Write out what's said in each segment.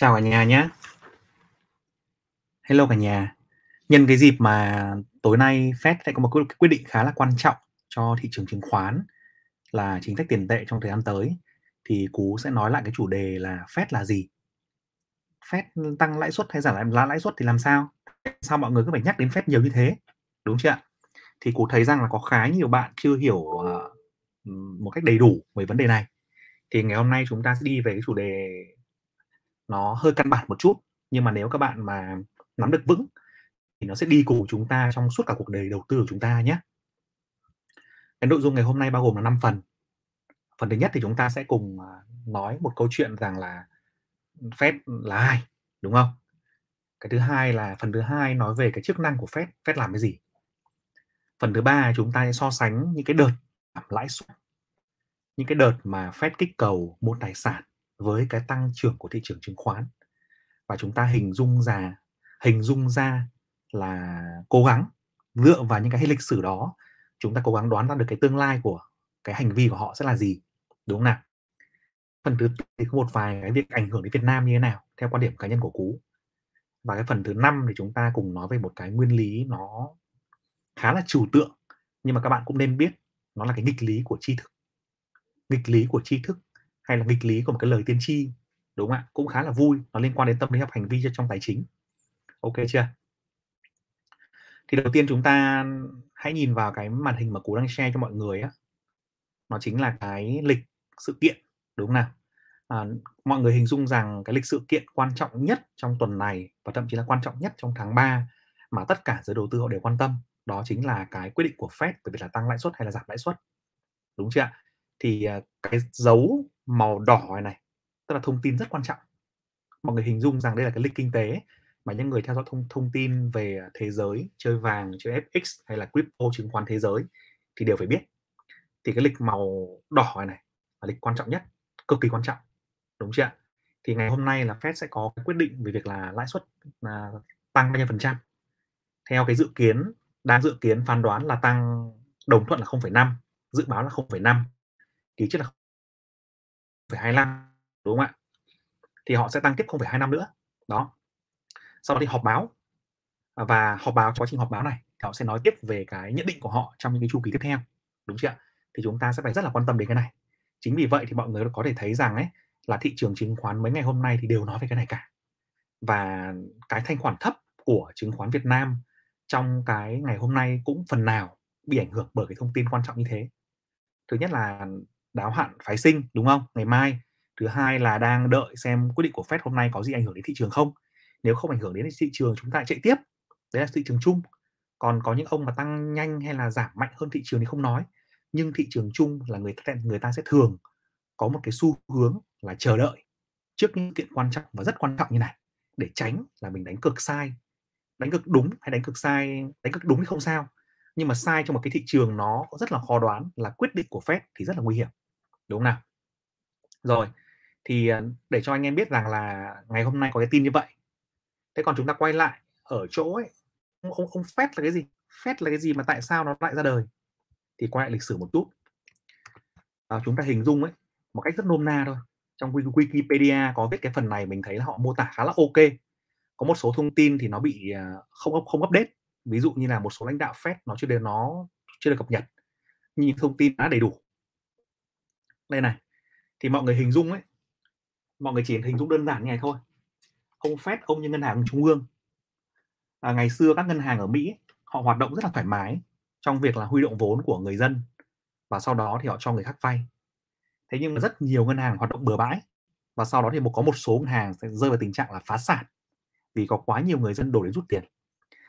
Chào cả nhà nhé. Hello cả nhà. Nhân cái dịp mà tối nay Fed sẽ có một quyết quyết định khá là quan trọng cho thị trường chứng khoán là chính sách tiền tệ trong thời gian tới, thì Cú sẽ nói lại cái chủ đề là Fed là gì? Fed tăng lãi suất hay giảm lãi lãi suất thì làm sao? Sao mọi người cứ phải nhắc đến Fed nhiều như thế? Đúng chưa ạ? Thì Cú thấy rằng là có khá nhiều bạn chưa hiểu ờ, một cách đầy đủ về vấn đề này. Thì ngày hôm nay chúng ta sẽ đi về cái chủ đề nó hơi căn bản một chút nhưng mà nếu các bạn mà nắm được vững thì nó sẽ đi cùng chúng ta trong suốt cả cuộc đời đầu tư của chúng ta nhé. Cái nội dung ngày hôm nay bao gồm là 5 phần. Phần thứ nhất thì chúng ta sẽ cùng à, nói một câu chuyện rằng là Fed là ai, đúng không? Cái thứ hai là phần thứ hai nói về cái chức năng của Fed, Fed làm cái gì. Phần thứ ba chúng ta sẽ so sánh những cái đợt giảm lãi suất, những cái đợt mà Fed kích cầu mua tài sản với cái tăng trưởng của thị trường chứng khoán. Và chúng ta hình dung ra, hình dung ra là cố gắng dựa vào những cái lịch sử đó, chúng ta cố gắng đoán ra được cái tương lai của cái hành vi của họ sẽ là gì, đúng không nào? Phần thứ tư thì có một vài cái việc ảnh hưởng đến Việt Nam như thế nào, theo quan điểm cá nhân của cú. Và cái phần thứ năm thì chúng ta cùng nói về một cái nguyên lý nó khá là trừu tượng, nhưng mà các bạn cũng nên biết, nó là cái nghịch lý của tri thức. Nghịch lý của tri thức hay là nghịch lý của một cái lời tiên tri đúng không ạ? Cũng khá là vui nó liên quan đến tâm lý học hành vi trong tài chính. Ok chưa? Thì đầu tiên chúng ta hãy nhìn vào cái màn hình mà cú đang share cho mọi người á. Nó chính là cái lịch sự kiện đúng không nào? À, mọi người hình dung rằng cái lịch sự kiện quan trọng nhất trong tuần này và thậm chí là quan trọng nhất trong tháng 3 mà tất cả giới đầu tư họ đều quan tâm đó chính là cái quyết định của Fed về việc là tăng lãi suất hay là giảm lãi suất. Đúng chưa ạ? Thì à, cái dấu màu đỏ này này tức là thông tin rất quan trọng. Mọi người hình dung rằng đây là cái lịch kinh tế mà những người theo dõi thông thông tin về à, thế giới chơi vàng chơi FX hay là crypto chứng khoán thế giới thì đều phải biết. Thì cái lịch màu đỏ này, này là lịch quan trọng nhất cực kỳ quan trọng đúng chưa ạ? Thì ngày hôm nay là Fed sẽ có quyết định về việc là lãi suất là tăng bao nhiêu phần trăm. Theo cái dự kiến đang dự kiến phán đoán là tăng đồng thuận là 0,5 dự báo là 0,5 ký trước là 0,25 đúng không ạ? Thì họ sẽ tăng tiếp 0,25 nữa. Đó. Sau đó thì họp báo. Và họp báo quá trình họp báo này họ sẽ nói tiếp về cái nhận định của họ trong những cái chu kỳ tiếp theo đúng chưa thì chúng ta sẽ phải rất là quan tâm đến cái này. Chính vì vậy thì mọi người có thể thấy rằng ấy là thị trường chứng khoán mấy ngày hôm nay thì đều nói về cái này cả. Và cái thanh khoản thấp của chứng khoán Việt Nam trong cái ngày hôm nay cũng phần nào bị ảnh hưởng bởi cái thông tin quan trọng như thế. Thứ nhất là đáo hạn phái sinh, đúng không? Ngày mai. Thứ hai là đang đợi xem quyết định của Fed hôm nay có gì ảnh hưởng đến thị trường không. Nếu không ảnh hưởng đến thị trường, chúng ta chạy tiếp. Đấy là thị trường chung. Còn có những ông mà tăng nhanh hay là giảm mạnh hơn thị trường thì không nói. Nhưng thị trường chung là người ta người ta sẽ thường có một cái xu hướng là chờ đợi trước những kiện quan trọng và rất quan trọng như này để tránh là mình đánh cực sai. Đánh cực đúng hay đánh cực sai, đánh cực đúng thì không sao. Nhưng mà sai trong một cái thị trường nó rất là khó đoán là quyết định của Fed thì rất là nguy hiểm đúng không nào. Rồi thì ờ, để cho anh em biết rằng là ngày hôm nay có cái tin như vậy. Thế còn chúng ta quay lại ở chỗ ấy ông ông, ông phép là cái gì? Phép là cái gì mà tại sao nó lại ra đời? Thì quay lại lịch sử một chút. À, chúng ta hình dung ấy một cách rất nôm na thôi. Trong Wikipedia có viết cái phần này mình thấy là họ mô tả khá là ok. Có một số thông tin thì nó bị ờ, không không update. Ví dụ như là một số lãnh đạo Fed nó chưa được nó chưa được cập nhật. Nhưng thông tin đã đầy đủ đây này thì mọi người hình dung ấy mọi người chỉ hình dung đơn giản như này thôi. Ông Fed ông như ngân hàng trung ương. À, ngày xưa các ngân hàng ở Mỹ họ hoạt động rất là thoải mái trong việc là huy động vốn của người dân và sau đó thì họ cho người khác vay. Thế nhưng mà rất nhiều ngân hàng hoạt động bừa bãi và sau đó thì một có một số ngân hàng sẽ rơi vào tình trạng là phá sản vì có quá nhiều người dân đổ đến rút tiền.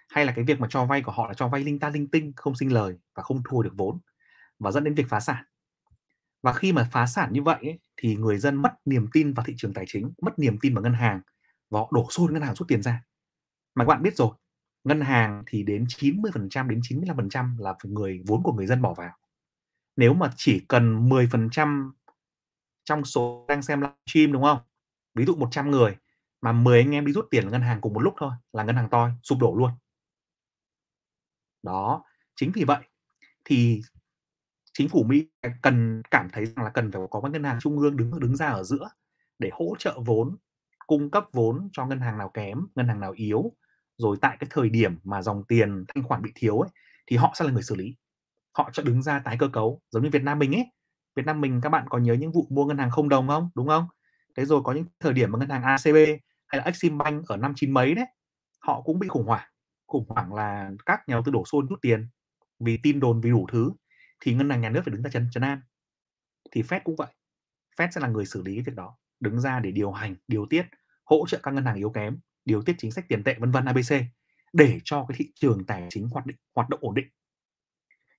Hay là cái việc mà cho vay của họ là cho vay linh ta linh tinh không sinh lời và không thu được vốn và dẫn đến việc phá sản và khi mà phá sản như vậy ấy, thì người dân mất niềm tin vào thị trường tài chính mất niềm tin vào ngân hàng và họ đổ xô ngân hàng rút tiền ra. Mà các bạn biết rồi ngân hàng thì đến 90% đến 95% là người vốn của người dân bỏ vào. Nếu mà chỉ cần 10% trong số đang xem livestream đúng không? Ví dụ 100 người mà 10 anh em đi rút tiền ở ngân hàng cùng một lúc thôi là ngân hàng toi sụp đổ luôn. Đó chính vì vậy thì chính phủ Mỹ cần cảm thấy rằng là cần phải có một ngân hàng trung ương đứng đứng ra ở giữa để hỗ trợ vốn cung cấp vốn cho ngân hàng nào kém, ngân hàng nào yếu, rồi tại cái thời điểm mà dòng tiền thanh khoản bị thiếu ấy, thì họ sẽ là người xử lý. Họ sẽ đứng ra tái cơ cấu, giống như Việt Nam mình ấy. Việt Nam mình các bạn có nhớ những vụ mua ngân hàng không đồng không? Đúng không? Thế rồi có những thời điểm mà ngân hàng ACB hay là exim bank ở năm chín mấy đấy, họ cũng bị khủng hoảng. Khủng hoảng là các nhà đầu tư đổ xô rút tiền vì tin đồn vì đủ thứ thì ngân hàng nhà nước phải đứng ra chấn chấn an. Thì Fed cũng vậy. Fed sẽ là người xử lý cái việc đó, đứng ra để điều hành, điều tiết, hỗ trợ các ngân hàng yếu kém, điều tiết chính sách tiền tệ vân vân ABC để cho cái thị trường tài chính hoạt định hoạt động ổn định.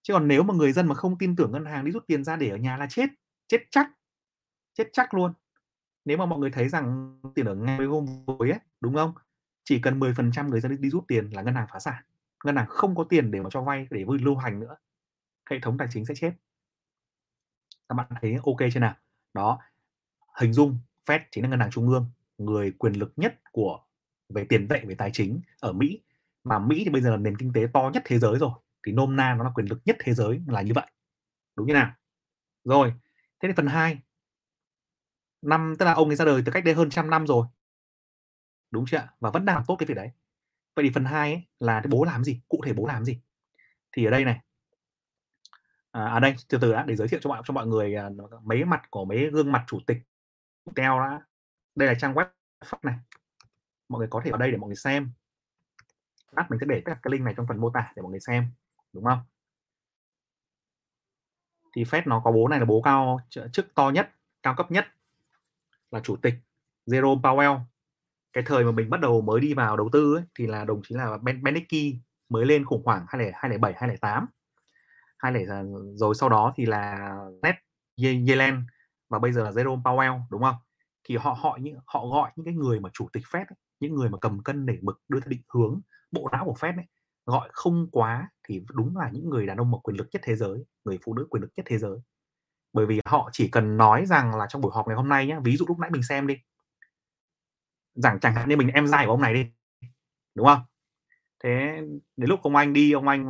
Chứ còn nếu mà người dân mà không tin tưởng ngân hàng đi rút tiền ra để ở nhà là chết, chết chắc. Chết chắc luôn. Nếu mà mọi người thấy rằng tiền ở ngay hôm với ấy, đúng không? Chỉ cần 10% người dân đi, đi rút tiền là ngân hàng phá sản. Ngân hàng không có tiền để mà cho vay để lưu hành nữa. Hệ thống tài chính sẽ chết. Các bạn thấy ok chưa nào? Đó. Hình dung Fed chính là ngân hàng trung ương, người quyền lực nhất của về tiền tệ về tài chính ở Mỹ. Mà Mỹ thì bây giờ là nền kinh tế to nhất thế giới rồi thì nôm na nó là quyền lực nhất thế giới là như vậy. Đúng như nào? Rồi thế thì phần 2 năm tức là ông ấy ra đời từ cách đây hơn trăm năm rồi. Đúng chưa và vẫn đang làm tốt cái việc đấy. Vậy thì phần 2 ấy, là bố làm gì? Cụ thể bố làm gì? Thì ở đây này à, à đây từ từ đã để giới thiệu cho mọi cho mọi người à, mấy mặt của mấy gương mặt chủ tịch teo đã. Đây là trang web này. Mọi người có thể vào đây để mọi người xem. Lát mình sẽ để các cái link này trong phần mô tả để mọi người xem đúng không? Thì Fed nó có bố này là bố cao chức to nhất cao cấp nhất là chủ tịch Jerome Powell. Cái thời mà mình bắt đầu mới đi vào đầu tư ấy, thì là đồng chí là Ben Bernanke mới lên khủng hoảng 2007 2008 20 ờ, rồi sau đó thì là Ned Yellen và bây giờ là Jerome Powell đúng không? Thì họ họ những họ gọi những cái người mà chủ tịch Fed ấy, những người mà cầm cân để mực đưa ra định hướng bộ não của Fed ấy, gọi không quá thì đúng là những người đàn ông mà quyền lực nhất thế giới người phụ nữ quyền lực nhất thế giới. Bởi vì họ chỉ cần nói rằng là trong buổi họp ngày hôm nay nhé ví dụ lúc nãy mình xem đi. Rằng chẳng hạn như mình em dài của ông này đi đúng không? Thế đến lúc ông anh đi ông anh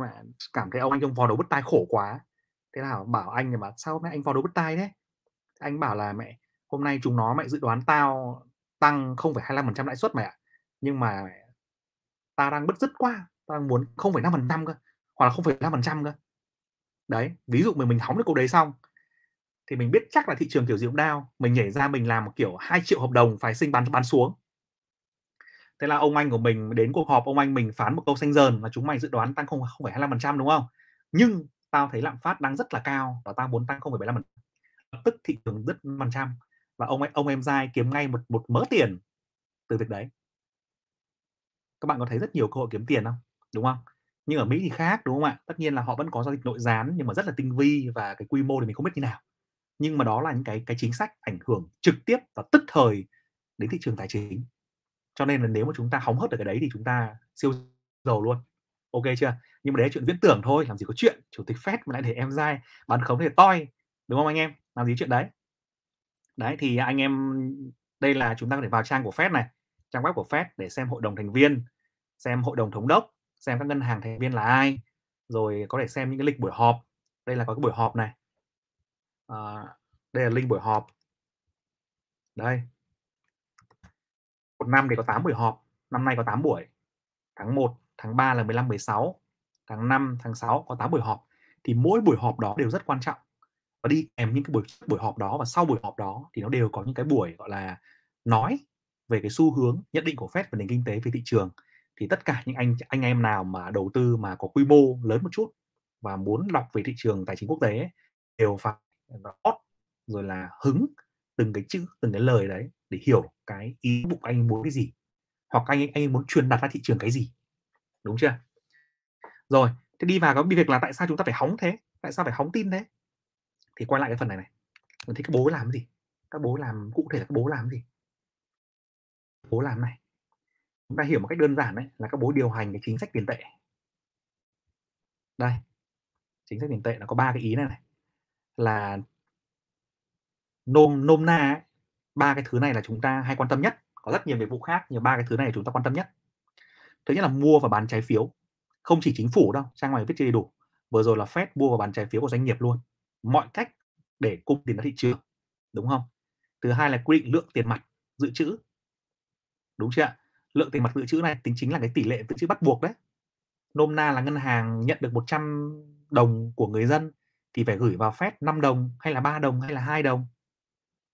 cảm thấy ông anh trong vò đầu bứt tai khổ quá. Thế nào bảo anh mà sao hôm nay anh vò đầu bứt tai thế? Anh bảo là mẹ hôm nay chúng nó mẹ dự đoán tao tăng 0,25% lãi suất mày ạ. Nhưng mà ta đang bứt rứt quá ta đang muốn 0,5% cơ hoặc là 0,5% cơ. Đấy ví dụ mình mình hóng được câu đấy xong thì mình biết chắc là thị trường kiểu gì cũng đau. Mình nhảy ra mình làm một kiểu 2 triệu hợp đồng phải sinh bán bán xuống thế là ông anh của mình đến cuộc họp ông anh mình phán một câu xanh dờn là chúng mày dự đoán tăng 0,25% đúng không? Nhưng tao thấy lạm phát đang rất là cao và tao muốn tăng 0,75% lập tức thị trường rất phần trăm và ông ấy ông em dai kiếm ngay một một mớ tiền từ việc đấy. Các bạn có thấy rất nhiều cơ hội kiếm tiền không? Đúng không? Nhưng ở Mỹ thì khác đúng không ạ? Tất nhiên là họ vẫn có giao dịch nội gián nhưng mà rất là tinh vi và cái quy mô thì mình không biết như nào. Nhưng mà đó là những cái cái chính sách ảnh hưởng trực tiếp và tức thời đến thị trường tài chính cho nên là nếu mà chúng ta hóng hớt được cái đấy thì chúng ta siêu giàu luôn. Ok chưa? Nhưng mà đấy là chuyện viễn tưởng thôi làm gì có chuyện. Chủ tịch Fed mà lại để em dai bán khống thì toi đúng không anh em? Làm gì chuyện đấy? Đấy thì anh em đây là chúng ta có thể vào trang của Fed này trang web của Fed để xem hội đồng thành viên xem hội đồng thống đốc xem các ngân hàng thành viên là ai rồi có thể xem những cái lịch buổi họp. Đây là có cái buổi họp này. À, đây là link buổi họp. Đây một năm thì có 8 buổi họp năm nay có 8 buổi. Tháng 1 tháng 3 là 15 16 tháng 5 tháng 6 có 8 buổi họp. Thì mỗi buổi họp đó đều rất quan trọng. Và đi kèm những cái buổi buổi họp đó và sau buổi họp đó thì nó đều có những cái buổi gọi là nói về cái xu hướng nhất định của Fed và nền kinh tế về thị trường. Thì tất cả những anh anh em nào mà đầu tư mà có quy mô lớn một chút và muốn đọc về thị trường tài chính quốc tế ấy, đều phải hot rồi là hứng từng cái chữ từng cái lời đấy để hiểu cái ý bụng anh muốn cái gì, hoặc anh anh muốn truyền đạt ra thị trường cái gì. Đúng chưa? Rồi, thế đi vào cái việc là tại sao chúng ta phải hóng thế? Tại sao phải hóng tin thế? Thì quay lại cái phần này này. Mình thấy các bố làm gì? Các bố làm, cụ thể là các bố làm gì? Bố làm này. Chúng ta hiểu một cách đơn giản đấy, là các bố điều hành cái chính sách tiền tệ. Đây, chính sách tiền tệ nó có ba cái ý này này. Là nôm nôm na ba cái thứ này là chúng ta hay quan tâm nhất, có rất nhiều nghiệp vụ khác, nhưng ba cái thứ này là chúng ta quan tâm nhất. Thứ nhất là mua và bán trái phiếu. Không chỉ chính phủ đâu trang ngoài viết chưa đầy đủ. Vừa rồi là Fed mua và bán trái phiếu của doanh nghiệp luôn. Mọi cách để cung tiền ra thị trường, đúng không? Thứ hai là quy định lượng tiền mặt, dự trữ. Đúng chưa ạ? Lượng tiền mặt dự trữ này tính chính là cái tỷ lệ dự trữ bắt buộc đấy. Nôm na là ngân hàng nhận được 100 đồng của người dân thì phải gửi vào Fed 5 đồng hay là 3 đồng hay là 2 đồng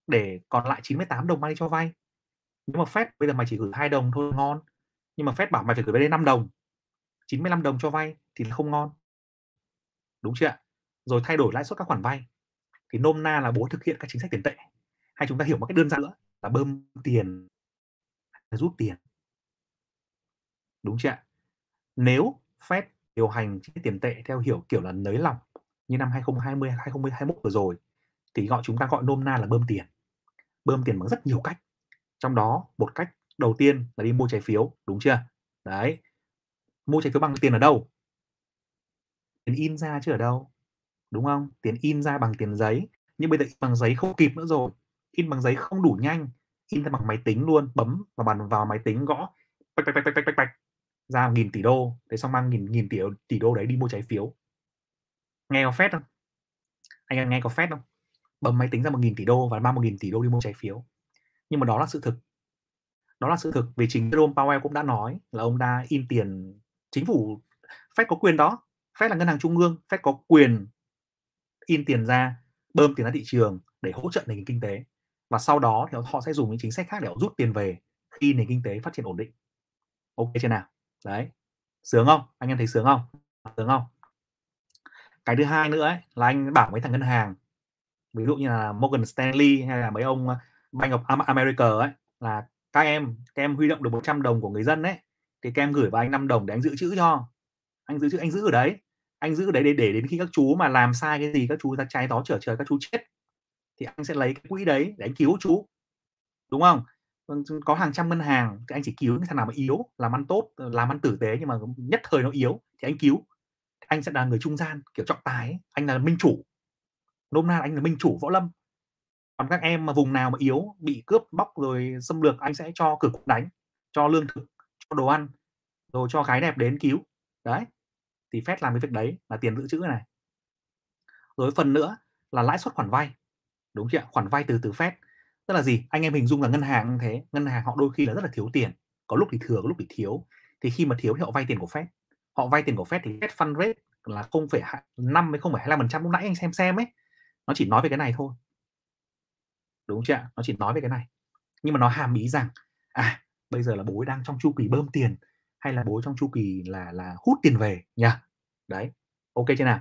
để còn lại 98 đồng mang đi cho vay. Nếu mà Fed bây giờ mày chỉ gửi hai đồng thôi, ngon. Nhưng mà Fed bảo mày phải gửi về đây 5 đồng. 95 đồng cho vay thì là không ngon. Đúng chưa ạ? Rồi thay đổi lãi suất các khoản vay. Thì nôm na là bố thực hiện các chính sách tiền tệ. Hay chúng ta hiểu một cách đơn giản nữa là bơm tiền, rút tiền. Đúng chưa ạ? Nếu Fed điều hành chính sách tiền tệ theo hiểu kiểu là nới lỏng như năm 2020 2021 vừa rồi, thì gọi chúng ta gọi nôm na là bơm tiền. Bơm tiền bằng rất nhiều cách. Trong đó một cách đầu tiên là đi mua trái phiếu, đúng chưa? Đấy. Mua trái phiếu bằng tiền ở đâu? Tiền in ra chứ ở đâu? Đúng không? Tiền in ra bằng tiền giấy, nhưng bây giờ bằng giấy không kịp nữa rồi. In bằng giấy không đủ nhanh, in ra bằng máy tính luôn, bấm vào bàn vào máy tính gõ bạch bạch bạch bạch bạch bạch ra nghìn tỷ đô, thế xong mang nghìn nghìn tỷ tỷ đô đấy đi mua trái phiếu. Nghe có phép không? Anh em nghe có phép không? Bấm máy tính ra một nghìn tỷ đô và mang một nghìn tỷ đô đi mua trái phiếu. Nhưng mà đó là sự thực. Đó là sự thực vì chính Jerome Powell cũng đã nói là ông đã in tiền chính phủ Fed có quyền đó. Fed là ngân hàng trung ương, Fed có quyền in tiền ra, bơm tiền ra thị trường để hỗ trợ nền kinh tế. Và sau đó thì họ sẽ dùng những chính sách khác để họ rút tiền về khi nền kinh tế phát triển ổn định. Ok chưa nào? Đấy. Sướng không? Anh em thấy sướng không? Sướng không? Cái thứ hai nữa ấy, là anh bảo mấy thằng ngân hàng ví dụ như là Morgan Stanley hay là mấy ông ờ, Bank of America ấy, là các em các em huy động được 100 đồng của người dân đấy thì các em gửi vào anh 5 đồng để anh giữ chữ cho. Anh giữ chữ, anh giữ ở đấy. Anh giữ ở đấy để để đến khi các chú mà làm sai cái gì, các chú ra trái đó trở trời, các chú chết, thì anh sẽ lấy cái quỹ đấy để anh cứu chú. Đúng không? Vâng, có hàng trăm ngân hàng thì anh chỉ cứu những thằng nào mà yếu, làm ăn tốt, làm ăn tử tế nhưng mà nhất thời nó yếu thì anh cứu. Anh sẽ là người trung gian, kiểu trọng tài ấy. anh là minh chủ nôm na anh là minh chủ võ lâm. Còn các em mà vùng nào mà yếu bị cướp bóc rồi xâm lược anh sẽ cho cử đánh cho lương thực cho đồ ăn rồi cho gái đẹp đến cứu. Đấy thì phép làm cái việc đấy là tiền dự trữ này. Rồi phần nữa là lãi suất khoản vay. Đúng chưa khoản vay từ từ phép. Tức là gì? Anh em hình dung là ngân hàng như thế. Ngân hàng họ đôi khi là rất là thiếu tiền. Có lúc thì thừa có lúc thì thiếu. Thì khi mà thiếu thì họ vay tiền của phép. Họ vay tiền của phép thì phép fund rate là 0,5 với 0,25% lúc nãy anh xem xem ấy nó chỉ nói về cái này thôi. Đúng chưa nó chỉ nói về cái này. Nhưng mà nó hàm ý rằng à bây giờ là bố đang trong chu kỳ bơm tiền hay là bố trong chu kỳ là là hút tiền về nhá, đấy. Ok chưa nào?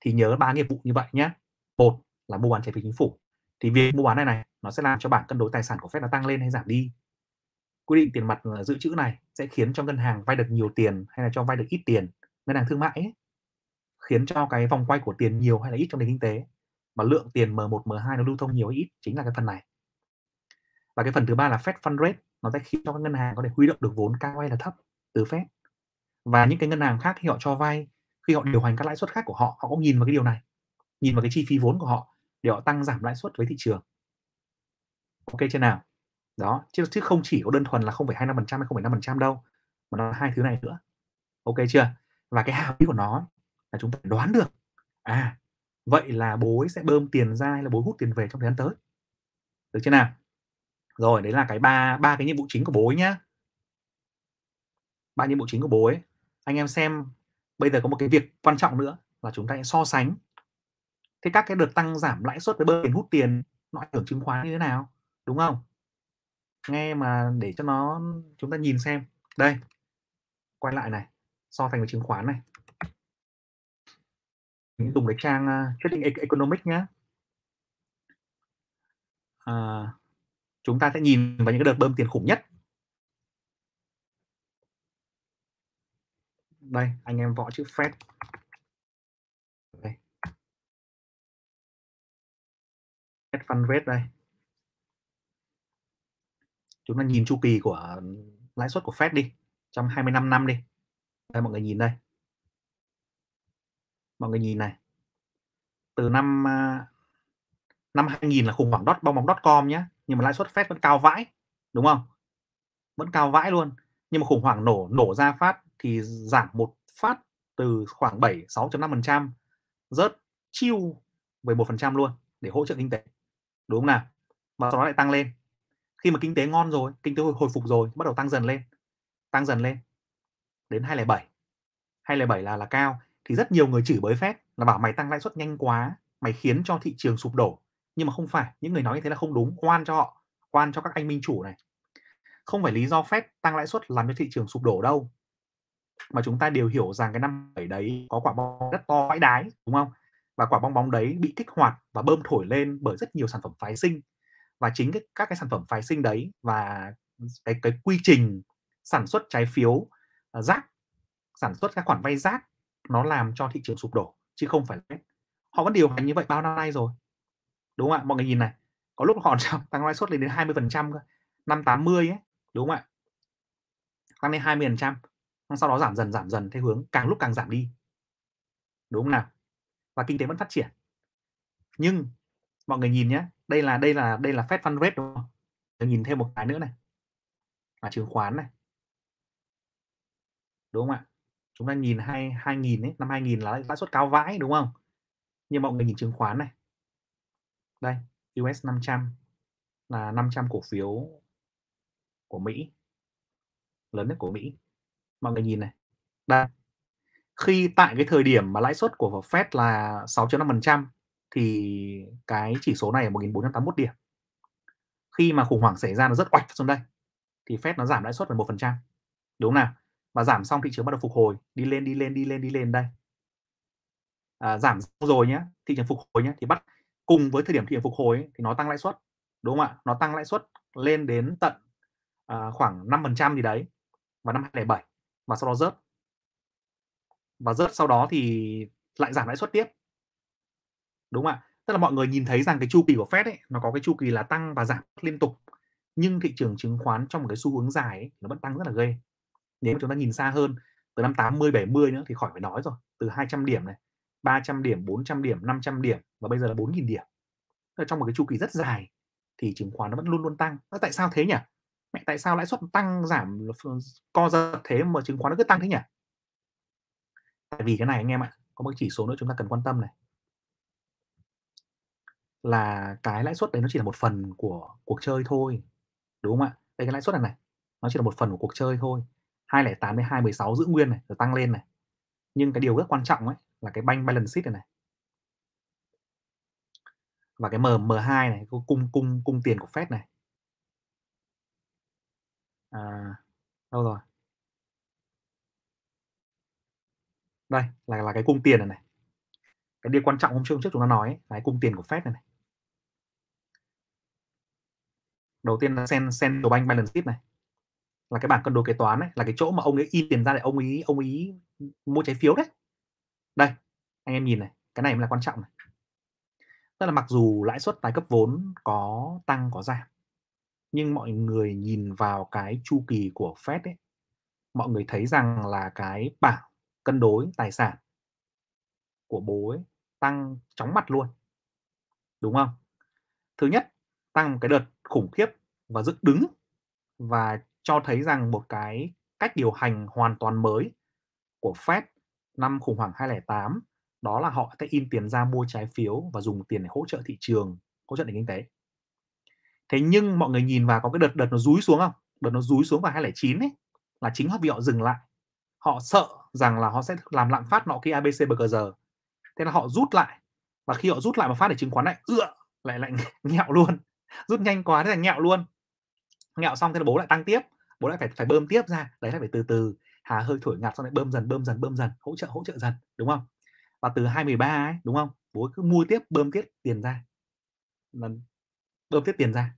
Thì nhớ ba nghiệp vụ như vậy nhé một là mua bán trái phiếu chính phủ. Thì việc mua bán này này nó sẽ làm cho bảng cân đối tài sản của Fed nó tăng lên hay giảm đi. Quy định tiền mặt ờ, dự trữ này sẽ khiến cho ngân hàng vay được nhiều tiền hay là cho vay được ít tiền. Ngân hàng thương mại ấy, khiến cho cái vòng quay của tiền nhiều hay là ít trong nền kinh tế và lượng tiền M1 M2 nó lưu thông nhiều hay ít chính là cái phần này. Và cái phần thứ ba là Fed fund rate nó sẽ khiến cho các ngân hàng có thể huy động được vốn cao hay là thấp từ Fed. Và những cái ngân hàng khác khi họ cho vay khi họ điều hành các lãi suất khác của họ họ cũng nhìn vào cái điều này nhìn vào cái chi phí vốn của họ để họ tăng giảm lãi suất với thị trường. Ok chưa nào? Đó chứ chứ không chỉ có đơn thuần là 0,25% hay 0,5% đâu mà nó là hai thứ này nữa. Ok chưa? Và cái hàm ý của nó là chúng ta đoán được à vậy là bố ấy sẽ bơm tiền ra hay là bố hút tiền về trong thời gian tới? Được chưa nào? Rồi, đấy là cái ba ba cái nhiệm vụ chính của bố ấy nhá. Ba nhiệm vụ chính của bố ấy. Anh em xem, bây giờ có một cái việc quan trọng nữa là chúng ta sẽ so sánh. Thế các cái đợt tăng giảm lãi suất với bơm tiền hút tiền, nó ảnh hưởng chứng khoán như thế nào? Đúng không? Nghe mà để cho nó, chúng ta nhìn xem. Đây, quay lại này, so thành với chứng khoán này mình dùng cái trang uh, trading e-, economic nhé à, chúng ta sẽ nhìn vào những cái đợt bơm tiền khủng nhất. Đây anh em võ chữ Fed. Đây. Fed Fund Rate đây. Chúng ta nhìn chu kỳ của lãi suất của Fed đi trong 25 năm đi. Đây mọi người nhìn đây mọi người nhìn này. Từ năm à, năm 2000 là khủng hoảng dot, bong bóng dot com nhé nhưng mà lãi suất Fed vẫn cao vãi, đúng không? Vẫn cao vãi luôn. Nhưng mà khủng hoảng nổ nổ ra phát thì giảm một phát từ khoảng 7 6.5% rớt chiêu về một phần trăm luôn để hỗ trợ kinh tế, đúng không nào? Và sau đó lại tăng lên. Khi mà kinh tế ngon rồi, kinh tế hồi phục rồi, bắt đầu tăng dần lên, tăng dần lên đến 207 207 là là cao thì rất nhiều người chửi bới Fed là bảo mày tăng lãi suất nhanh quá mày khiến cho thị trường sụp đổ. Nhưng mà không phải những người nói như thế là không đúng oan cho họ oan cho các anh minh chủ này. Không phải lý do Fed tăng lãi suất làm cho thị trường sụp đổ đâu. Mà chúng ta đều hiểu rằng cái năm bảy đấy có quả bong rất to vãi đái đúng không? Và quả bong bóng đấy bị kích hoạt và bơm thổi lên bởi rất nhiều sản phẩm phái sinh. Và chính cái, các cái sản phẩm phái sinh đấy và cái cái quy trình sản xuất trái phiếu à, rác sản xuất các khoản vay rác nó làm cho thị trường sụp đổ, chứ không phải Fed họ vẫn điều hành như vậy bao năm nay rồi. Đúng không ạ? Mọi người nhìn này, có lúc họ tăng lãi suất lên đến 20 phần trăm năm 80 ấy, đúng không ạ? Tăng lên 20 phần trăm sau đó giảm dần giảm dần theo hướng càng lúc càng giảm đi. Đúng không nào? Và kinh tế vẫn phát triển. Nhưng, mọi người nhìn nhé đây là đây là đây là Fed Fund Rate đúng không? Nhìn thêm một cái nữa này. Là chứng khoán này. Đúng không ạ? Chúng ta nhìn hai 2000 ấy, năm 2000 là lãi suất cao vãi, đúng không? Nhưng mọi người nhìn chứng khoán này. Đây US 500 là 500 cổ phiếu của Mỹ. Lớn nhất của Mỹ. Mọi người nhìn này. Đây. Khi tại cái thời điểm mà lãi suất của Fed là 6.5% thì cái chỉ số này là 1481 điểm. Khi mà khủng hoảng xảy ra nó rất oạch xuống đây, thì Fed nó giảm lãi suất về một phần trăm. Đúng không nào? Và giảm xong thị trường bắt đầu phục hồi. Đi lên đi lên đi lên đi lên đây. À, giảm rồi nhé thị trường phục hồi nhé thì bắt cùng với thời điểm thị trường phục hồi ấy, thì nó tăng lãi suất đúng không ạ? Nó tăng lãi suất lên đến tận à, khoảng 5% gì đấy vào năm 2007 và sau đó rớt. Và rớt sau đó thì lại giảm lãi suất tiếp. Đúng không ạ? Tức là mọi người nhìn thấy rằng cái chu kỳ của Fed ấy nó có cái chu kỳ là tăng và giảm liên tục. Nhưng thị trường chứng khoán trong một cái xu hướng dài ấy, nó vẫn tăng rất là ghê nếu chúng ta nhìn xa hơn. Từ năm 80 70 nữa thì khỏi phải nói rồi, từ 200 điểm này 300 điểm 400 điểm 500 điểm và bây giờ là 4.000 điểm. Trong một cái chu kỳ rất dài thì chứng khoán nó vẫn luôn luôn tăng. Tại sao thế nhỉ? Mẹ, tại sao lãi suất tăng giảm co giật thế mà chứng khoán nó cứ tăng thế nhỉ? Tại vì cái này anh em ạ, có một chỉ số nữa chúng ta cần quan tâm này. Là cái lãi suất đấy nó chỉ là một phần của cuộc chơi thôi, đúng không ạ? Đây, cái lãi suất này này, nó chỉ là một phần của cuộc chơi thôi. 208 đến 216 giữ nguyên này rồi tăng lên này. Nhưng cái điều rất quan trọng ấy là cái bank balance sheet này này. Và cái M M2 này cung cung cung tiền của Fed này. À, đâu rồi? Đây là là cái cung tiền này này. Cái điều quan trọng hôm trước, hôm trước chúng ta nói ấy, là cái cung tiền của Fed này này. Đầu tiên là Central Bank Balance Sheet này là cái bảng cân đối kế toán này là cái chỗ mà ông ấy in tiền ra để ông ấy ông ấy mua trái phiếu đấy. Đây, anh em nhìn này, cái này mới là quan trọng này. Tức là mặc dù lãi suất tái cấp vốn có tăng, có giảm, nhưng mọi người nhìn vào cái chu kỳ của Fed ấy, mọi người thấy rằng là cái bảng cân đối tài sản của bố ấy tăng chóng mặt luôn, đúng không? Thứ nhất, tăng một cái đợt khủng khiếp và dựng đứng và cho thấy rằng một cái cách điều hành hoàn toàn mới của Fed năm khủng hoảng 2008 đó là họ sẽ in tiền ra mua trái phiếu và dùng tiền để hỗ trợ thị trường, hỗ trợ nền kinh tế. Thế nhưng mọi người nhìn vào có cái đợt đợt nó rúi xuống không? Đợt nó rúi xuống vào 2009 ấy là chính họ vì họ dừng lại. Họ sợ rằng là họ sẽ làm lạm phát nọ kia ABC bờ giờ. Thế là họ rút lại. Và khi họ rút lại mà phát để chứng khoán lại ựa lại lại nghẹo luôn. Rút nhanh quá thế là nghẹo luôn. Nghẹo xong thế là bố lại tăng tiếp, bố lại phải phải bơm tiếp ra. Đấy là phải từ từ. Hà hơi thổi ngạt xong lại bơm dần bơm dần bơm dần hỗ trợ hỗ trợ dần đúng không? Và từ 2013 ấy đúng không? Bố cứ mua tiếp bơm tiếp tiền ra. Lần bơm tiếp tiền ra.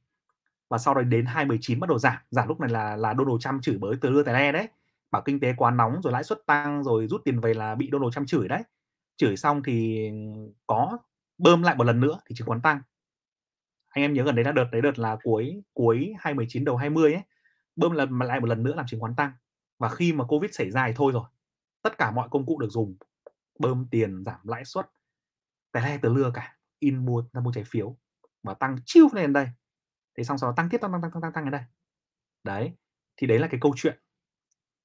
Và sau đó đến 2019 bắt đầu giảm. Giảm lúc này là là Donald Trump chửi bới từ lưa tài le đấy. Bảo kinh tế quá nóng rồi lãi suất tăng rồi rút tiền về là bị Donald Trump chửi đấy. Chửi xong thì có bơm lại một lần nữa thì chứng khoán tăng anh em nhớ gần đấy là đợt, đấy đợt là cuối cuối 2019 đầu 20 ấy, bơm lần lại một lần nữa làm chứng khoán tăng. Và khi mà covid xảy ra thì thôi rồi, tất cả mọi công cụ được dùng, bơm tiền, giảm lãi suất tài le từ lưa cả, in mua, ra mua trái phiếu và tăng chiêu lên đây. Thế xong sau đó tăng tiếp, tăng tăng tăng tăng tăng tăng ở đây. Đấy, thì đấy là cái câu chuyện.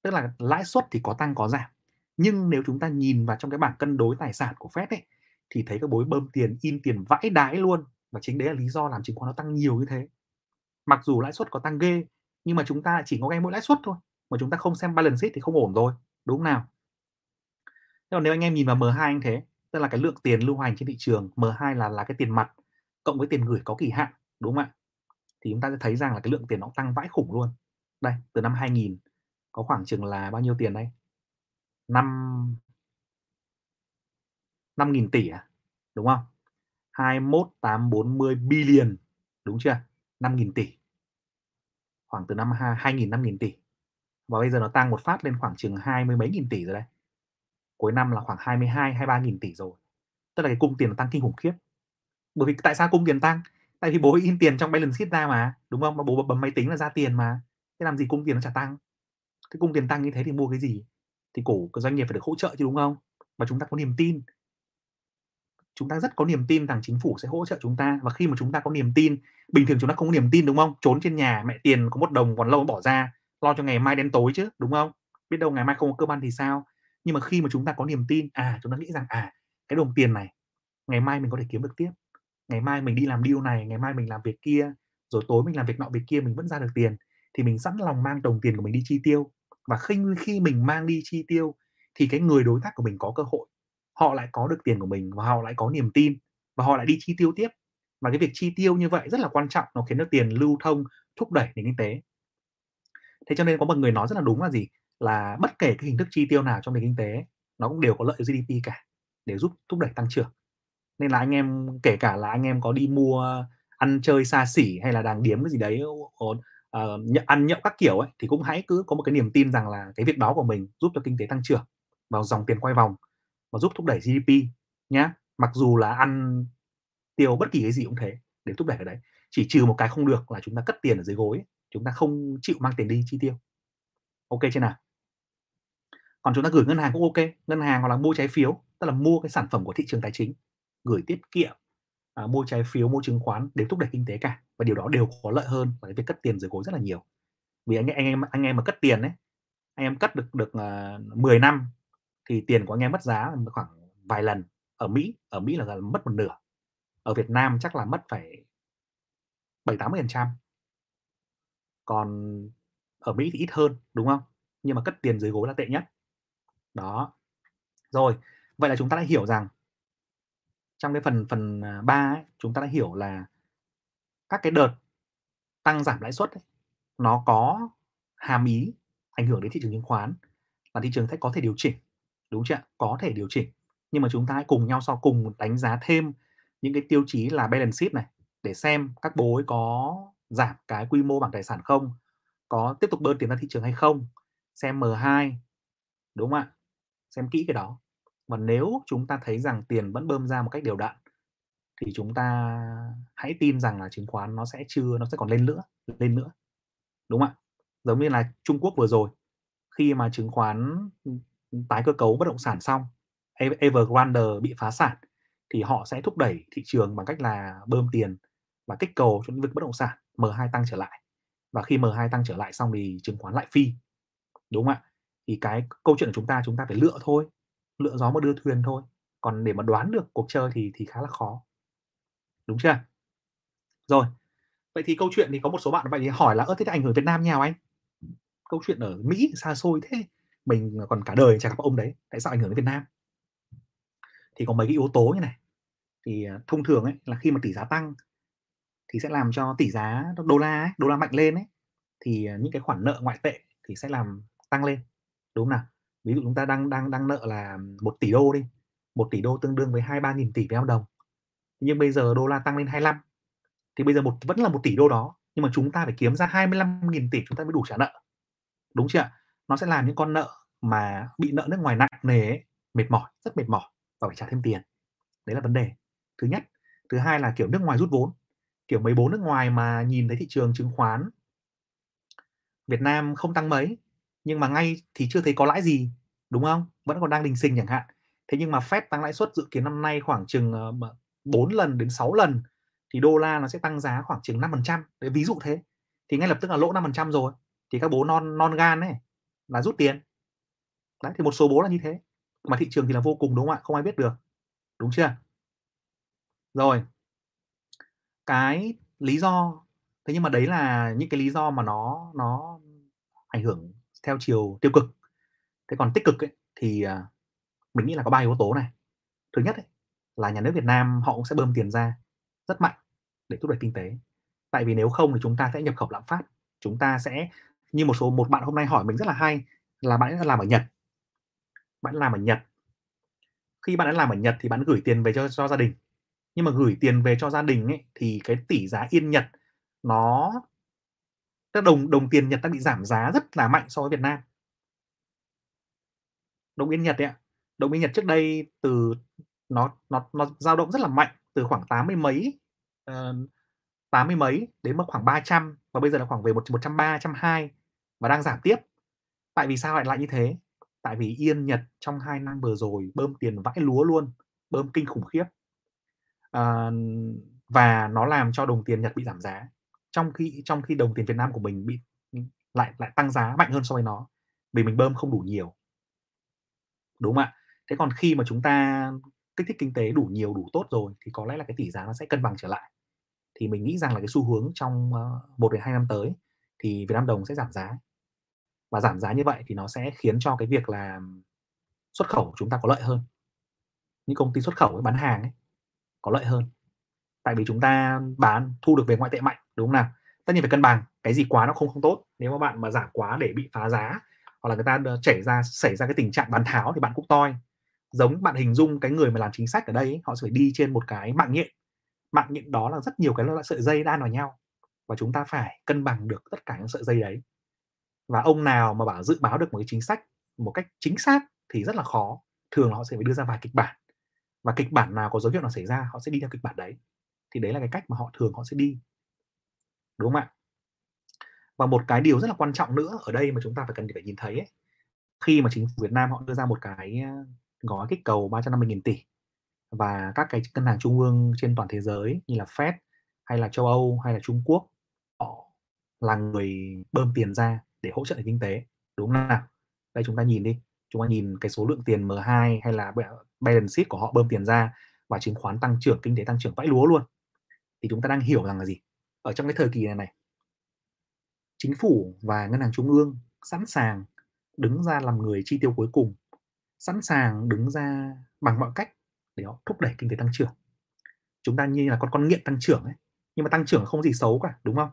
Tức là lãi suất thì có tăng có giảm, nhưng nếu chúng ta nhìn vào trong cái bảng cân đối tài sản của Fed ấy, thì thấy các bối bơm tiền, in tiền vãi đái luôn và chính đấy là lý do làm chứng khoán nó tăng nhiều như thế. Mặc dù lãi suất có tăng ghê, nhưng mà chúng ta chỉ có nghe mỗi lãi suất thôi, mà chúng ta không xem balance sheet thì không ổn rồi, đúng không nào? Thế còn nếu anh em nhìn vào M2 anh thế, tức là cái lượng tiền lưu hành trên thị trường M2 là là cái tiền mặt cộng với tiền gửi có kỳ hạn, đúng không ạ? Thì chúng ta sẽ thấy rằng là cái lượng tiền nó tăng vãi khủng luôn. Đây, từ năm 2000 có khoảng chừng là bao nhiêu tiền đây? 5 5.000 tỷ à đúng không? 21840 billion, đúng chưa? 5.000 tỷ. Khoảng từ năm 2.000 5.000 tỷ. Và bây giờ nó tăng một phát lên khoảng chừng hai mươi mấy nghìn tỷ rồi đấy. cuối năm là khoảng 22 23 nghìn tỷ rồi. Tức là cái cung tiền nó tăng kinh khủng khiếp. Bởi vì tại sao cung tiền tăng? Tại vì bố in tiền trong balance sheet ra mà, đúng không? Mà bố bấm máy tính là ra tiền mà. Thế làm gì cung tiền nó chả tăng? Cái cung tiền tăng như thế thì mua cái gì? Thì cổ của doanh nghiệp phải được hỗ trợ chứ đúng không? Và chúng ta có niềm tin chúng ta rất có niềm tin rằng chính phủ sẽ hỗ trợ chúng ta. Và khi mà chúng ta có niềm tin, bình thường chúng ta không có niềm tin, đúng không? Trốn trên nhà, mẹ tiền có một đồng còn lâu bỏ ra. Lo cho ngày mai đến tối chứ, đúng không? Biết đâu ngày mai không có cơm ăn thì sao? Nhưng mà khi mà chúng ta có niềm tin à chúng ta nghĩ rằng à cái đồng tiền này, ngày mai mình có thể kiếm được tiếp. Ngày mai mình đi làm điều này, ngày mai mình làm việc kia, rồi tối mình làm việc nọ việc kia, mình vẫn ra được tiền. Thì mình sẵn lòng mang đồng tiền của mình đi chi tiêu. Và khi khi mình mang đi chi tiêu, thì cái người đối tác của mình có cơ hội họ lại có được tiền của mình và họ lại có niềm tin và họ lại đi chi tiêu tiếp. Và cái việc chi tiêu như vậy rất là quan trọng nó khiến cho tiền lưu thông thúc đẩy nền kinh tế. Thế cho nên có một người nói rất là đúng là gì? Là bất kể cái hình thức chi tiêu nào trong nền kinh tế nó cũng đều có lợi GDP cả để giúp thúc đẩy tăng trưởng. Nên là anh em kể cả là anh em có đi mua ăn chơi xa xỉ hay là đàng điếm cái gì đấy uh, ăn nhậu các kiểu ấy thì cũng hãy cứ có một cái niềm tin rằng là cái việc đó của mình giúp cho kinh tế tăng trưởng vào dòng tiền quay vòng và giúp thúc đẩy GDP nhá. Mặc dù là ăn tiêu bất kỳ cái gì cũng thế để thúc đẩy cái đấy. Chỉ trừ một cái không được là chúng ta cất tiền ở dưới gối chúng ta không chịu mang tiền đi chi tiêu. Ok chưa nào? Còn chúng ta gửi ngân hàng cũng ok ngân hàng hoặc là mua trái phiếu tức là mua cái sản phẩm của thị trường tài chính gửi tiết kiệm à, mua trái phiếu mua chứng khoán đều thúc đẩy kinh tế cả. Và điều đó đều có lợi hơn là cái việc cất tiền dưới gối rất là nhiều. Vì anh anh em anh em mà cất tiền đấy anh em cất được được à, uh, 10 năm thì tiền của anh em mất giá khoảng vài lần. Ở Mỹ ở Mỹ là mất một nửa. Ở Việt Nam chắc là mất phải bảy tám mươi phần trăm. Còn ở Mỹ thì ít hơn đúng không? Nhưng mà cất tiền dưới gối là tệ nhất. Đó. Rồi vậy là chúng ta đã hiểu rằng trong cái phần phần à, ba ấy, chúng ta đã hiểu là các cái đợt tăng giảm lãi suất ấy, nó có hàm ý ảnh hưởng đến thị trường chứng khoán là thị trường sẽ có thể điều chỉnh đúng chưa có thể điều chỉnh, nhưng mà chúng ta hãy cùng nhau sau cùng đánh giá thêm những cái tiêu chí là balance sheet này để xem các bố ấy có giảm cái quy mô bảng tài sản không, có tiếp tục bơm tiền ra thị trường hay không, xem M2 đúng không ạ? Xem kỹ cái đó. Và nếu chúng ta thấy rằng tiền vẫn bơm ra một cách đều đặn thì chúng ta hãy tin rằng là chứng khoán nó sẽ chưa, nó sẽ còn lên nữa lên nữa. Đúng không ạ? Giống như là Trung Quốc vừa rồi, khi mà chứng khoán tái cơ cấu bất động sản xong e-, Evergrande bị phá sản, thì họ sẽ thúc đẩy thị trường bằng cách là bơm tiền và kích cầu cho lĩnh vực bất động sản M2 tăng trở lại. Và khi M2 tăng trở lại xong thì chứng khoán lại phi, đúng không ạ? Thì cái câu chuyện của chúng ta chúng ta phải lựa thôi, lựa gió mà đưa thuyền thôi. Còn để mà đoán được cuộc chơi thì thì khá là khó, đúng chưa? Rồi, vậy thì câu chuyện thì có một số bạn vậy thì hỏi là, ơ, thế ảnh hưởng Việt Nam nhau anh? Câu chuyện ở Mỹ xa xôi thế mình còn cả đời chả gặp ông đấy tại sao ảnh hưởng đến Việt Nam? Thì có mấy cái yếu tố như này. Thì à, thông thường ấy là khi mà tỷ giá tăng thì sẽ làm cho tỷ giá đô la ấy, đô la mạnh lên ấy thì à, những cái khoản nợ ngoại tệ thì sẽ làm tăng lên. Đúng không nào? Ví dụ chúng ta đang đang đang nợ là một tỷ đô đi một tỷ đô tương đương với hai ba nghìn tỷ Việt Nam đồng. Nhưng bây giờ đô la tăng lên 25 thì bây giờ một vẫn là một tỷ đô đó nhưng mà chúng ta phải kiếm ra 25.000 tỷ chúng ta mới đủ trả nợ. Đúng chưa nó sẽ làm những con nợ mà bị nợ nước ngoài nặng nề ấy, mệt mỏi rất mệt mỏi và phải trả thêm tiền. Đấy là vấn đề. Thứ nhất. Thứ hai là kiểu nước ngoài rút vốn. Kiểu mấy bố nước ngoài mà nhìn thấy thị trường chứng khoán Việt Nam không tăng mấy nhưng mà ngay thì chưa thấy có lãi gì đúng không? Vẫn còn đang đình sinh chẳng hạn. Thế nhưng mà Fed tăng lãi suất dự kiến năm nay khoảng chừng ờ, 4 lần đến 6 lần thì đô la nó sẽ tăng giá khoảng chừng 5% đấy ví dụ thế. Thì ngay lập tức là lỗ 5% rồi. Thì các bố non non gan ấy là rút tiền đấy thì một số bố là như thế. Mà thị trường thì là vô cùng đúng không ạ? Không ai biết được. Đúng chưa? Rồi. Cái lý do thế nhưng mà đấy là những cái lý do mà nó nó ảnh hưởng theo chiều tiêu cực. Thế còn tích cực ấy, thì à, mình nghĩ là có ba yếu tố này. Thứ nhất ấy, là nhà nước Việt Nam họ cũng sẽ bơm tiền ra rất mạnh để thúc đẩy kinh tế. Tại vì nếu không thì chúng ta sẽ nhập khẩu lạm phát. Chúng ta sẽ như một số một bạn hôm nay hỏi mình rất là hay là bạn đã làm ở Nhật bạn làm ở Nhật. Khi bạn đã làm ở Nhật thì bạn gửi tiền về cho cho gia đình. Nhưng mà gửi tiền về cho gia đình ấy thì cái tỷ giá yên Nhật nó các đồng đồng tiền Nhật đã bị giảm giá rất là mạnh so với Việt Nam. Đồng yên Nhật đấy ạ. Đồng yên Nhật trước đây từ nó nó nó dao động rất là mạnh từ khoảng tám mươi mấy uh, tám mươi mấy đến mức khoảng 300 và bây giờ là khoảng về một một trăm ba trăm hai và đang giảm tiếp. Tại vì sao lại lại như thế? Tại vì yên Nhật trong hai năm vừa rồi bơm tiền vãi lúa luôn bơm kinh khủng khiếp. À, và nó làm cho đồng tiền Nhật bị giảm giá. Trong khi trong khi đồng tiền Việt Nam của mình bị ừ, lại lại tăng giá mạnh hơn so với nó vì mình bơm không đủ nhiều. Đúng không ạ? Thế còn khi mà chúng ta kích thích kinh tế đủ nhiều đủ tốt rồi thì có lẽ là cái tỷ giá nó sẽ cân bằng trở lại. Thì mình nghĩ rằng là cái xu hướng trong ờ, một đến hai năm tới thì Việt Nam đồng sẽ giảm giá và giảm giá như vậy thì nó sẽ khiến cho cái việc là xuất khẩu của chúng ta có lợi hơn. Những công ty xuất khẩu ấy, bán hàng ấy có lợi hơn. Tại vì chúng ta bán thu được về ngoại tệ mạnh đúng không nào? Tất nhiên phải cân bằng cái gì quá nó không không tốt. Nếu mà bạn mà giảm quá để bị phá giá hoặc là người ta chảy ra xảy ra cái tình trạng bán tháo thì bạn cũng toi. Giống bạn hình dung cái người mà làm chính sách ở đây ấy, họ sẽ phải đi trên một cái mạng nhện. Mạng nhện đó là rất nhiều cái loại sợi dây đan vào nhau và chúng ta phải cân bằng được tất cả những sợi dây đấy và ông nào mà bảo dự báo được một cái chính sách một cách chính xác thì rất là khó. Thường là họ sẽ phải đưa ra vài kịch bản và kịch bản nào có dấu hiệu nào xảy ra họ sẽ đi theo kịch bản đấy. Thì đấy là cái cách mà họ thường họ sẽ đi. Đúng không ạ? Và một cái điều rất là quan trọng nữa ở đây mà chúng ta phải cần phải nhìn thấy ấy, khi mà chính phủ Việt Nam họ đưa ra một cái ờ, gói kích cầu 350.000 tỷ và các cái ngân hàng trung ương trên toàn thế giới như là Fed hay là châu Âu hay là Trung Quốc họ là người bơm tiền ra để hỗ trợ nền kinh tế, đúng không nào? Đây chúng ta nhìn đi, chúng ta nhìn cái số lượng tiền M2 hay là balance sheet của họ bơm tiền ra và chứng khoán tăng trưởng, kinh tế tăng trưởng vãi lúa luôn. Thì chúng ta đang hiểu rằng là gì? Ở trong cái thời kỳ này này, chính phủ và ngân hàng trung ương sẵn sàng đứng ra làm người chi tiêu cuối cùng, sẵn sàng đứng ra bằng mọi cách để họ thúc đẩy kinh tế tăng trưởng. Chúng ta như là con con nghiện tăng trưởng ấy, nhưng mà tăng trưởng không gì xấu cả, đúng không?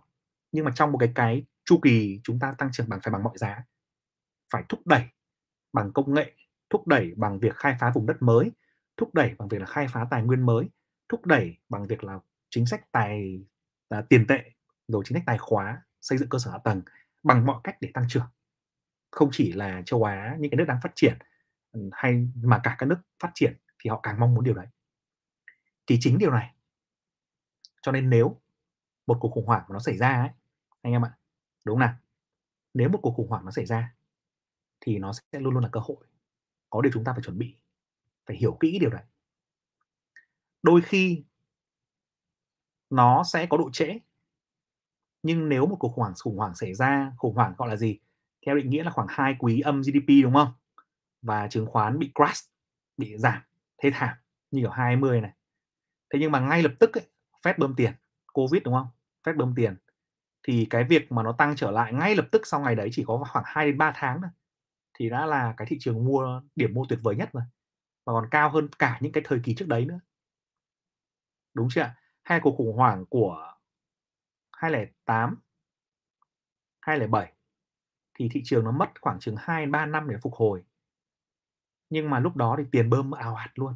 Nhưng mà trong một cái cái chu kỳ chúng ta tăng trưởng bằng phải bằng mọi giá. Phải thúc đẩy bằng công nghệ thúc đẩy bằng việc khai phá vùng đất mới thúc đẩy bằng việc là khai phá tài nguyên mới thúc đẩy bằng việc là chính sách tài à, tiền tệ rồi chính sách tài khóa xây dựng cơ sở hạ tầng bằng mọi cách để tăng trưởng. Không chỉ là châu Á những cái nước đang phát triển ừ, hay mà cả các nước phát triển thì họ càng mong muốn điều đấy. Thì chính điều này. Cho nên nếu một cuộc khủng hoảng mà nó xảy ra ấy anh em ạ đúng không nào. Nếu một cuộc khủng hoảng nó xảy ra thì nó sẽ luôn luôn là cơ hội. Có điều chúng ta phải chuẩn bị phải hiểu kỹ điều này. Đôi khi nó sẽ có độ trễ nhưng nếu một cuộc khủng hoảng khủng hoảng xảy ra khủng hoảng gọi là gì? Theo định nghĩa là khoảng hai quý âm GDP đúng không? Và chứng khoán bị crash bị giảm thê thảm như kiểu 20 này. Thế nhưng mà ngay lập tức ấy, Fed bơm tiền Covid đúng không? Fed bơm tiền thì cái việc mà nó tăng trở lại ngay lập tức sau ngày đấy chỉ có khoảng 2 đến 3 tháng thôi thì đã là cái thị trường mua điểm mua tuyệt vời nhất rồi và còn cao hơn cả những cái thời kỳ trước đấy nữa đúng chưa hai cuộc khủng hoảng của 2008 2007 thì thị trường nó mất khoảng chừng 2 3 năm để phục hồi. Nhưng mà lúc đó thì tiền bơm ào ạt luôn.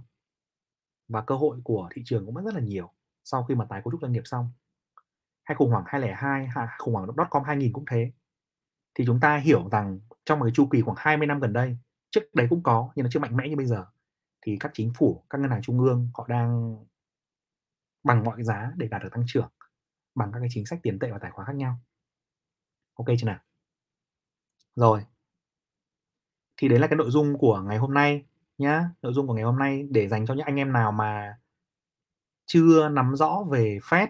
Và cơ hội của thị trường cũng mất rất là nhiều sau khi mà tái cấu trúc doanh nghiệp xong. Hay khủng hoảng 2002, khủng hoảng .com 2000 cũng thế. Thì chúng ta hiểu rằng trong một cái chu kỳ khoảng 20 năm gần đây, trước đấy cũng có nhưng nó chưa mạnh mẽ như bây giờ. Thì các chính phủ, các ngân hàng trung ương họ đang bằng mọi giá để đạt được tăng trưởng bằng các cái chính sách tiền tệ và tài khoá khác nhau. Ok chưa nào? Rồi. Thì đấy là cái nội dung của ngày hôm nay nhá. Nội dung của ngày hôm nay để dành cho những anh em nào mà chưa nắm rõ về Fed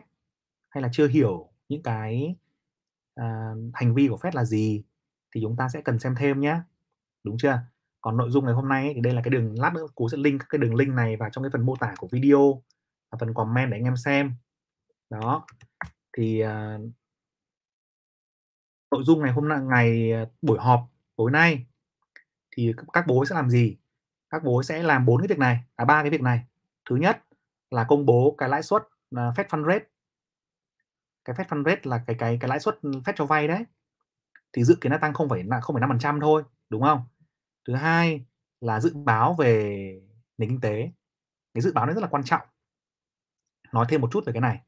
hay là chưa hiểu những cái uh, hành vi của Fed là gì thì chúng ta sẽ cần xem thêm nhé đúng chưa còn nội dung ngày hôm nay thì đây là cái đường lát nữa cú sẽ link cái đường link này vào trong cái phần mô tả của video và phần comment để anh em xem đó thì uh, nội dung ngày hôm nay ngày ờ, buổi họp tối nay thì các bố sẽ làm gì? Các bố sẽ làm bốn cái việc này, à ba cái việc này. Thứ nhất là công bố cái lãi suất uh, Fed Fund Rate. Cái Fed Fund Rate là cái cái cái lãi suất Fed cho vay đấy. Thì dự kiến là tăng 0,5% thôi, đúng không? Thứ hai là dự báo về nền kinh tế. Cái dự báo này rất là quan trọng. Nói thêm một chút về cái này.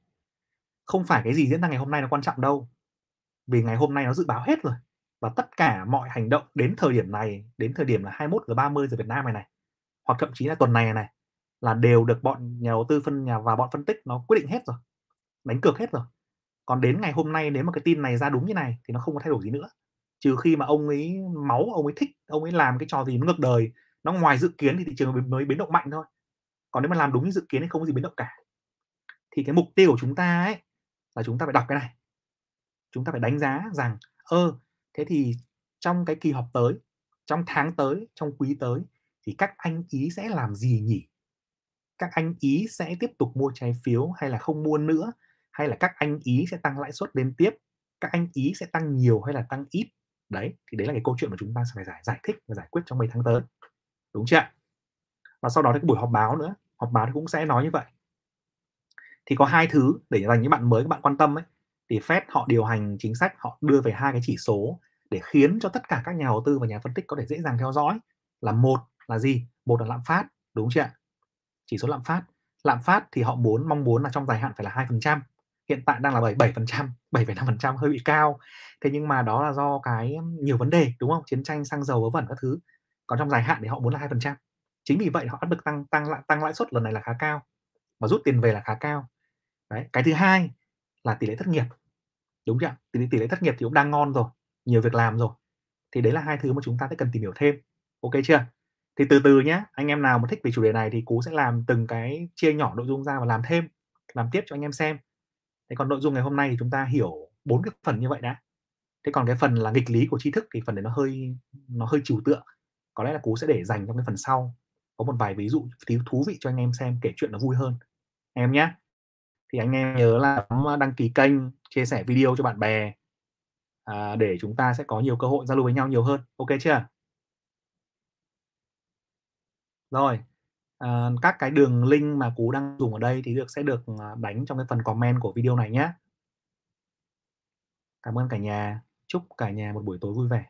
Không phải cái gì diễn ra ngày hôm nay nó quan trọng đâu. Vì ngày hôm nay nó dự báo hết rồi. Và tất cả mọi hành động đến thời điểm này, đến thời điểm là 21 giờ 30 giờ Việt Nam này này, hoặc thậm chí là tuần này này là đều được bọn nhà đầu tư phân nhà và bọn phân tích nó quyết định hết rồi. Đánh cược hết rồi. Còn đến ngày hôm nay nếu mà cái tin này ra đúng như này thì nó không có thay đổi gì nữa. Trừ khi mà ông ấy máu, ông ấy thích, ông ấy làm cái trò gì nó ngược đời, nó ngoài dự kiến thì thị trường mới biến động mạnh thôi. Còn nếu mà làm đúng như dự kiến thì không có gì biến động cả. Thì cái mục tiêu của chúng ta ấy là chúng ta phải đọc cái này. Chúng ta phải đánh giá rằng ơ thế thì trong cái kỳ họp tới, trong tháng tới, trong quý tới thì các anh ý sẽ làm gì nhỉ? Các anh ý sẽ tiếp tục mua trái phiếu hay là không mua nữa? Hay là các anh ý sẽ tăng lãi suất liên tiếp? Các anh ý sẽ tăng nhiều hay là tăng ít? Đấy, thì đấy là cái câu chuyện mà chúng ta sẽ phải giải giải thích và giải quyết trong mấy tháng tới. Đúng chưa Và sau đó thì cái buổi họp báo nữa, họp báo thì cũng sẽ nói như vậy. Thì có hai thứ để dành những bạn mới các bạn quan tâm ấy thì Fed họ điều hành chính sách họ đưa về hai cái chỉ số để khiến cho tất cả các nhà đầu tư và nhà phân tích có thể dễ dàng theo dõi là một là gì một là lạm phát đúng chưa chỉ số lạm phát lạm phát thì họ muốn mong muốn là trong dài hạn phải là hai phần trăm hiện tại đang là 77 phần trăm 7,5 phần trăm hơi bị cao. Thế nhưng mà đó là do cái nhiều vấn đề đúng không? Chiến tranh xăng dầu vớ vẩn các thứ. Còn trong dài hạn thì họ muốn là hai phần trăm. Chính vì vậy họ áp lực tăng tăng lại tăng lãi suất lần này là khá cao và rút tiền về là khá cao. Đấy cái thứ hai là tỷ lệ thất nghiệp. Đúng chưa tỷ, tỷ lệ thất nghiệp thì cũng đang ngon rồi nhiều việc làm rồi. Thì đấy là hai thứ mà chúng ta sẽ cần tìm hiểu thêm. Ok chưa? Thì từ từ nhé anh em nào mà thích về chủ đề này thì cú sẽ làm từng cái chia nhỏ nội dung ra và làm thêm làm tiếp cho anh em xem thế còn nội dung ngày hôm nay thì chúng ta hiểu bốn cái phần như vậy đã. Thế còn cái phần là nghịch lý của tri thức thì phần đấy nó hơi nó hơi trừu tượng. Có lẽ là cú sẽ để dành trong cái phần sau. Có một vài ví dụ thú vị cho anh em xem kể chuyện nó vui hơn. Em nhé thì anh em nhớ là à, đăng ký kênh chia sẻ video cho bạn bè à, để chúng ta sẽ có nhiều cơ hội giao lưu với nhau nhiều hơn. Ok chưa? Rồi à, các cái đường link mà cú đang dùng ở đây thì được sẽ được ờ, đánh trong cái phần comment của video này nhé cảm ơn cả nhà. Chúc cả nhà một buổi tối vui vẻ.